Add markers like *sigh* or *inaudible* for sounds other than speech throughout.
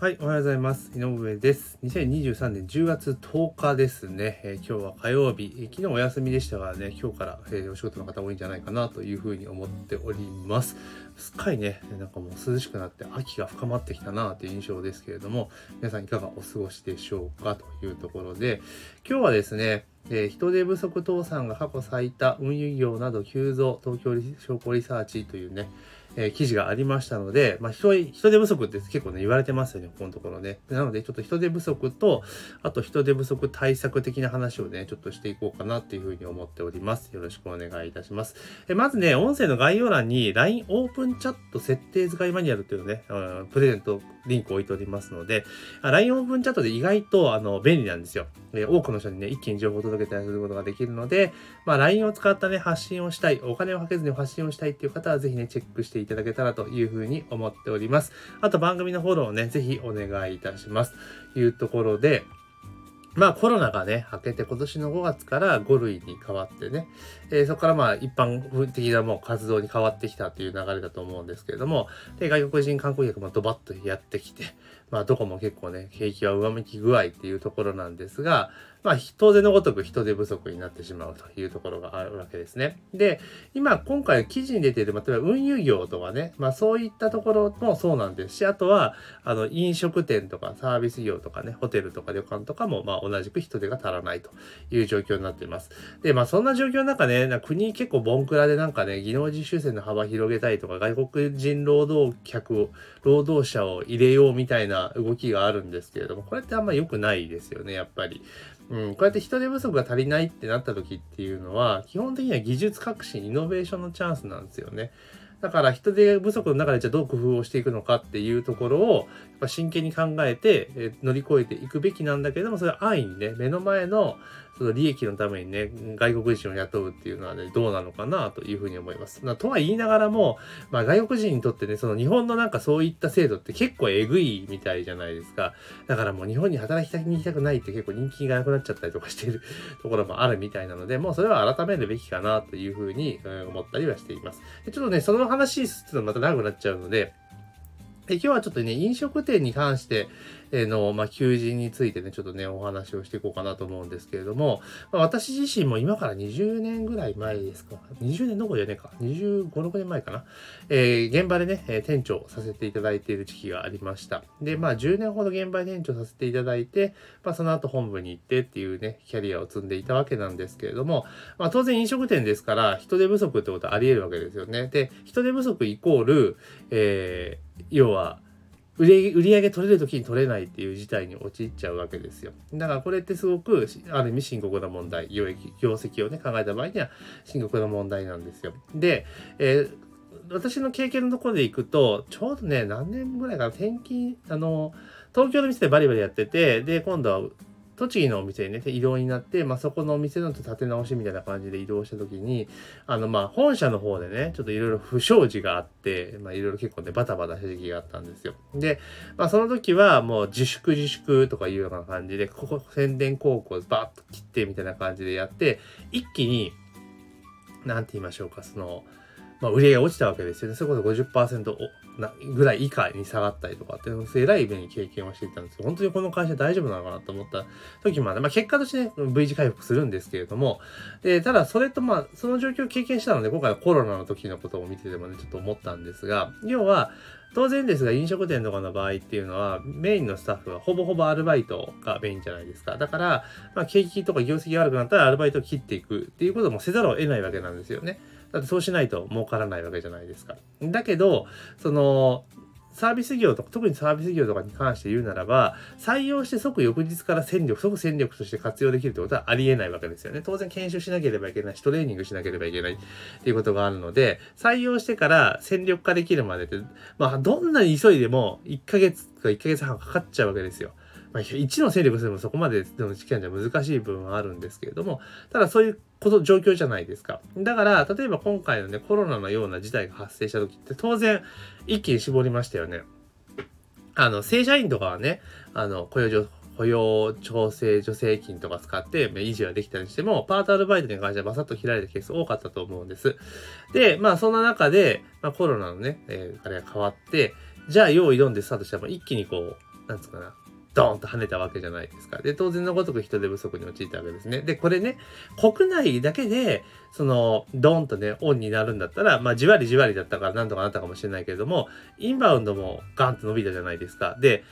はい、おはようございます。井上です。2023年10月10日ですね。えー今日は火曜日、昨日お休みでしたからね、今日から、えーお仕事の方多いんじゃないかなというふうに思っております。すっかりね、なんかもう涼しくなって秋が深まってきたなという印象ですけれども、皆さんいかがお過ごしでしょうかというところで、今日はですね、え人手不足倒産が過去最多、運輸業など急増、東京商工リサーチというね、え記事がありましたので、まあ、人人手不足って結構ね、言われてますよね、ここのところね。なので、ちょっと人手不足と、あと人手不足対策的な話をね、ちょっとしていこうかなっていうふうに思っております。よろしくお願いいたします。えまずね、音声の概要欄に LINE オープンチャット設定使いマニュアルっていうのね、うんプレゼントリンクを置いておりますので、LINE オープンチャットで意外とあの便利なんですよ。え多くの人にね、一気に情報を届けたりすることができるので、まあ、LINE を使ったね、発信をしたい、お金をかけずに発信をしたいっていう方は、ぜひね、チェックしていただけたらというふうに思っております。あと、番組のフォローをね、ぜひお願いいたします。というところで、まあコロナがね、明けて今年の5月から5類に変わってね、えーそこからまあ一般的なもう活動に変わってきたという流れだと思うんですけれども、で、外国人観光客もドバッとやってきて、まあどこも結構ね、景気は上向き具合っていうところなんですが、まあ当然のごとく人手不足になってしまうというところがあるわけですね。で、今今回記事に出ている、例えば運輸業とかね、まあそういったところもそうなんですし、あとは、あの飲食店とかサービス業とかね、ホテルとか旅館とかも、まあ同じく人手が足らないという状況になっています。で、まあそんな状況の中ね、国結構ボンクラでなんかね、技能実習生の幅広げたいとか、外国人労働客を、労働者を入れようみたいな動きがあるんですけれども、これってあんま良くないですよね、やっぱり。うん、こうやって人手不足が足りないってなった時っていうのは、基本的には技術革新、イノベーションのチャンスなんですよね。だから人手不足の中でじゃあどう工夫をしていくのかっていうところをやっぱ真剣に考えて、え乗り越えていくべきなんだけれどもそれは安易にね目の前のその利益のためにね外国人を雇うっていうのはねどうなのかなというふうに思います。なとは言いながらも、まあ、外国人にとってねその日本のなんかそういった制度って結構えぐいみたいじゃないですか。だからもう日本に働きたに行きたくないって結構人気がなくなっちゃったりとかしている *laughs* ところもあるみたいなのでもうそれは改めるべきかなというふうに思ったりはしています。でちょっとねその話するとまた長くなっちゃうのでで今日はちょっとね、飲食店に関してえの、まあ、求人についてね、ちょっとね、お話をしていこうかなと思うんですけれども、まあ、私自身も今から20年ぐらい前ですか、20年どこじゃねえか、25、6年前かな、えー現場でね、え店長させていただいている時期がありました。で、まあ、10年ほど現場で店長させていただいて、まあ、その後本部に行ってっていうね、キャリアを積んでいたわけなんですけれども、まあ、当然飲食店ですから、人手不足ってことはあり得るわけですよね。で、人手不足イコール、えー要は、売り上げ取れる時に取れないっていう事態に陥っちゃうわけですよ。だからこれってすごくある意味深刻な問題、業業績をね考えた場合には深刻な問題なんですよ。で、えー私の経験のところでいくと、ちょうどね、何年ぐらいかな、転勤、あの、東京の店でバリバリやってて、で、今度は栃木のお店にね、移動になって、まあ、そこのお店の立て直しみたいな感じで移動した時に、あの、まあ、本社の方でね、ちょっといろいろ不祥事があって、まあ、いろいろ結構ね、バタバタした時期があったんですよ。で、まあ、その時はもう自粛自粛とかいうような感じで、ここ宣伝広告をバッと切ってみたいな感じでやって、一気に、なんて言いましょうか、その、まあ、売り上げが落ちたわけですよね。それこそ50%なぐらい以下に下がったりとかっていう、えらい目に経験をしていたんですけど、本当にこの会社大丈夫なのかなと思った時もあって、まあ、結果としてね、V 字回復するんですけれども、で、ただそれとまあ、その状況を経験したので、今回はコロナの時のことを見ててもね、ちょっと思ったんですが、要は、当然ですが、飲食店とかの場合っていうのは、メインのスタッフはほぼほぼアルバイトがメインじゃないですか。だから、まあ、景気とか業績が悪くなったらアルバイトを切っていくっていうこともせざるを得ないわけなんですよね。だってそうしないと儲からないわけじゃないですか。だけど、その、サービス業とか、特にサービス業とかに関して言うならば、採用して即翌日から戦力、即戦力として活用できるってことはありえないわけですよね。当然研修しなければいけないし、トレーニングしなければいけないっていうことがあるので、採用してから戦力化できるまでって、まあ、どんなに急いでも1ヶ月か1ヶ月半かかっちゃうわけですよ。まあ、1の戦力するもそこまでの時間じゃ難しい部分はあるんですけれども、ただそういうこと、状況じゃないですか。だから、例えば今回のね、コロナのような事態が発生した時って当然一気に絞りましたよね。あの、正社員とかはね、あの、雇用上、雇用調整助成金とか使って維持はできたにしても、パートアルバイトに関してはバサッと切られたケース多かったと思うんです。で、まあそんな中で、まあコロナのね、えーあれが変わって、じゃあ用意どんでスタートしたら一気にこう、なんつうかな、ドーンと跳ねたわけじゃないですか。で、当然のごとく人手不足に陥ったわけですね。で、これね、国内だけで、その、ドーンとね、オンになるんだったら、まあ、じわりじわりだったからなんとかなったかもしれないけれども、インバウンドもガンと伸びたじゃないですか。で、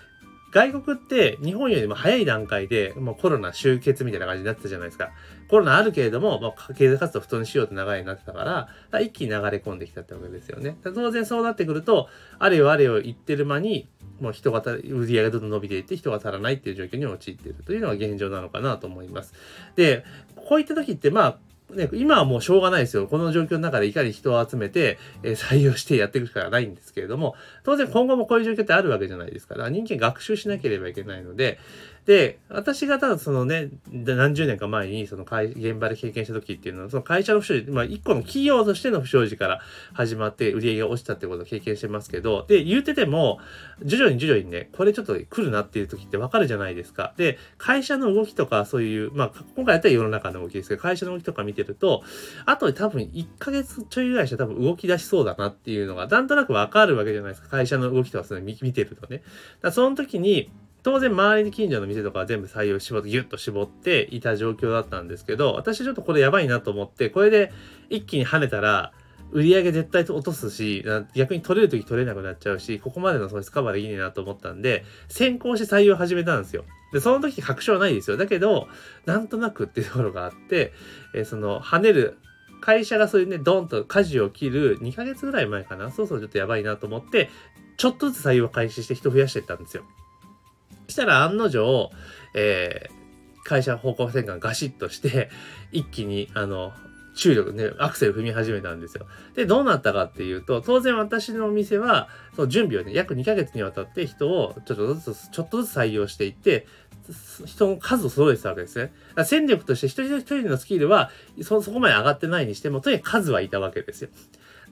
外国って日本よりも早い段階でもうコロナ終結みたいな感じになってたじゃないですか。コロナあるけれども、まあ、経済活動普通にしようって流れになってたから、から一気に流れ込んできたってわけですよね。当然そうなってくると、あれよあれよ言ってる間に、もう人が売り上げがどんどん伸びていって人が足らないっていう状況に陥っているというのが現状なのかなと思います。で、こういった時ってまあね、今はもうしょうがないですよ。この状況の中でいかに人を集めて、えー、採用してやっていくしかないんですけれども、当然今後もこういう状況ってあるわけじゃないですから、人間学習しなければいけないので、で、私がただそのね、何十年か前にその会現場で経験した時っていうのは、その会社の不祥事、まあ一個の企業としての不祥事から始まって売り上げが落ちたってことを経験してますけど、で、言うてても、徐々に徐々にね、これちょっと来るなっていう時ってわかるじゃないですか。で、会社の動きとかそういう、まあ今回やったら世の中の動きですけど、会社の動きとか見てると、あと多分1ヶ月ちょいぐらいしたら多分動き出しそうだなっていうのが、なんとなくわかるわけじゃないですか。会社の動きとかそれ見てるとね。だその時に、当然周りに近所の店とかは全部採用絞って、ギュッと絞っていた状況だったんですけど、私ちょっとこれやばいなと思って、これで一気に跳ねたら、売り上げ絶対落とすし、逆に取れる時取れなくなっちゃうし、ここまでの損失カバーできねなと思ったんで、先行して採用始めたんですよ。で、その時確証はないですよ。だけど、なんとなくっていうところがあって、えー、その、跳ねる、会社がそういうね、ドンと舵を切る2ヶ月ぐらい前かな。そうそうちょっとやばいなと思って、ちょっとずつ採用開始して人増やしていったんですよ。したら案の定、えー、会社方向転換ガシッとして、一気に、あの、注力ね、アクセル踏み始めたんですよ。で、どうなったかっていうと、当然私のお店は、そ準備をね、約2ヶ月にわたって人をちょっとずつ、ちょっとずつ採用していって、人の数を揃えてたわけですね。戦力として一人一人のスキルはそ、そこまで上がってないにしても、とにかく数はいたわけですよ。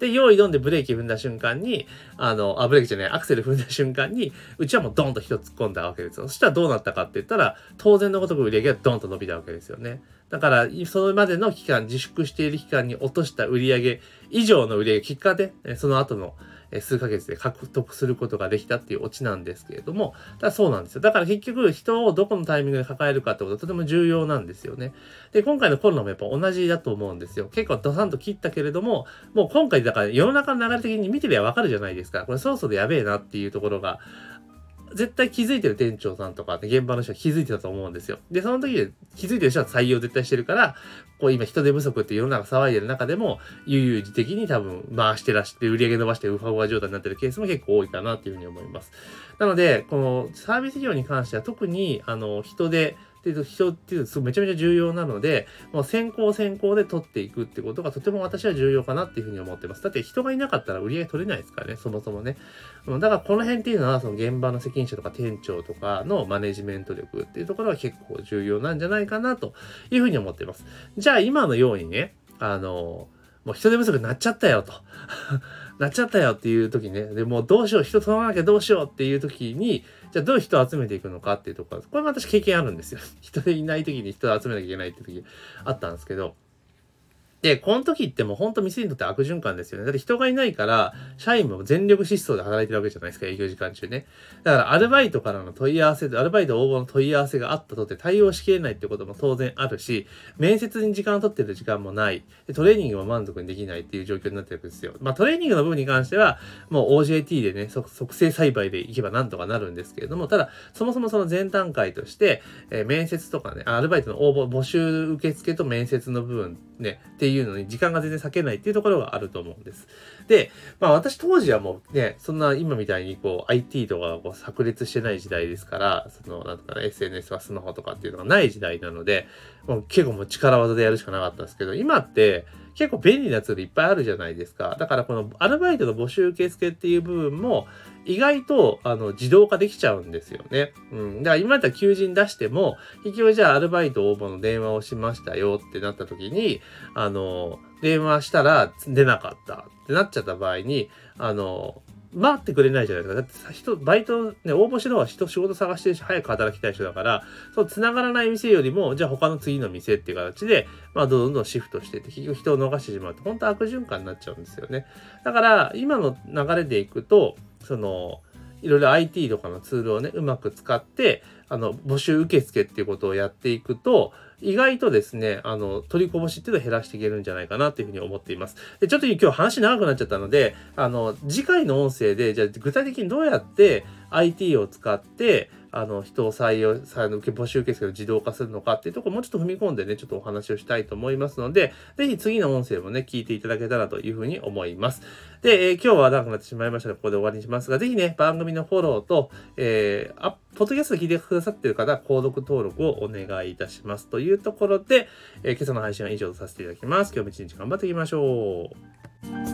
で、用意どんでブレーキ踏んだ瞬間に、あの、あ、ブレーキじゃない、アクセル踏んだ瞬間に、うちはもうドンと人突っ込んだわけですよ。そしたらどうなったかって言ったら、当然のごとく売り上げがドンと伸びたわけですよね。だから、それまでの期間、自粛している期間に落とした売り上げ以上の売り上げ、結果で、その後の数ヶ月で獲得することができたっていうオチなんですけれども、だそうなんですよ。だから結局人をどこのタイミングで抱えるかってことはとても重要なんですよね。で、今回のコロナもやっぱ同じだと思うんですよ。結構ドサンと切ったけれども、もう今回だから世の中の流れ的に見てりゃわかるじゃないですか。これそろそろやべえなっていうところが絶対気づいてる店長さんとか、現場の人は気づいてたと思うんですよ。で、その時で気づいてる人は採用絶対してるから、こう今人手不足って世の中騒いでる中でも、悠々自適に多分回してらして、売り上げ伸ばしてウファウファ状態になってるケースも結構多いかなっていうふうに思います。なので、このサービス業に関しては特に、あの、人手、っていうと人っていうとめちゃめちゃ重要なので、もう先行先行で取っていくってことがとても私は重要かなっていうふうに思ってます。だって人がいなかったら売り上げ取れないですからね、そもそもね。だからこの辺っていうのは、その現場の責任者とか店長とかのマネジメント力っていうところは結構重要なんじゃないかなというふうに思ってます。じゃあ今のようにね、あの、もう人手不足になっちゃったよと。*laughs* なっちゃったよっていう時ね、でもうどうしよう、人取らなきゃどうしようっていう時に、じゃあどう人を集めていくのかっていうところ、これも私経験あるんですよ。*laughs* 人でいない時に人を集めなきゃいけないっていう時あったんですけど、で、この時ってもうほんと店にとって悪循環ですよね。だって人がいないから、社員も全力疾走で働いてるわけじゃないですか、営業時間中ね。だから、アルバイトからの問い合わせ、アルバイト応募の問い合わせがあったとって対応しきれないってことも当然あるし、面接に時間を取ってる時間もない。で、トレーニングも満足にできないっていう状況になってるわけですよ。まあ、トレーニングの部分に関しては、もう OJT でね、即成栽培でいけばなんとかなるんですけれども、ただ、そもそもその前段階として、えー、面接とかね、アルバイトの応募、募集受付と面接の部分ね、っていういうのに時間が全然割けないっていうところがあると思うんです。で、まあ私当時はもうね、そんな今みたいにこう IT とかこう炸裂してない時代ですから、その、なんとかな、SNS はスマホとかっていうのがない時代なので、もう結構もう力技でやるしかなかったんですけど、今って結構便利なツールいっぱいあるじゃないですか。だからこのアルバイトの募集受付っていう部分も、意外とあの自動化できちゃうんですよね。うん。だから今だったら求人出しても、結局じゃあアルバイト応募の電話をしましたよってなった時に、あの、電話したら出なかったってなっちゃった場合に、あの、待ってくれないじゃないですか。だって人、バイト、ね、応募しろは人仕事探してるし、早く働きたい人だから、そう、繋がらない店よりも、じゃあ他の次の店っていう形で、まあ、どんどんシフトしてって、結局人を逃してしまうと、本当悪循環になっちゃうんですよね。だから、今の流れでいくと、その、いろいろ IT とかのツールをね、うまく使って、あの、募集受付っていうことをやっていくと、意外とですね、あの、取りこぼしっていうのを減らしていけるんじゃないかなっていうふうに思っています。で、ちょっと今日話長くなっちゃったので、あの、次回の音声で、じゃあ具体的にどうやって IT を使って、あの、人を採用、あの、募集受付を自動化するのかっていうところもうちょっと踏み込んでね、ちょっとお話をしたいと思いますので、ぜひ次の音声もね、聞いていただけたらというふうに思います。で、えー、今日は長くなってしまいましたので、ここで終わりにしますが、ぜひね、番組のフォローと、えー、あ、ポッドキャスト聞いてくださっている方は、購読登録をお願いいたします。というところで、えー、今朝の配信は以上とさせていただきます。今日も一日頑張っていきましょう。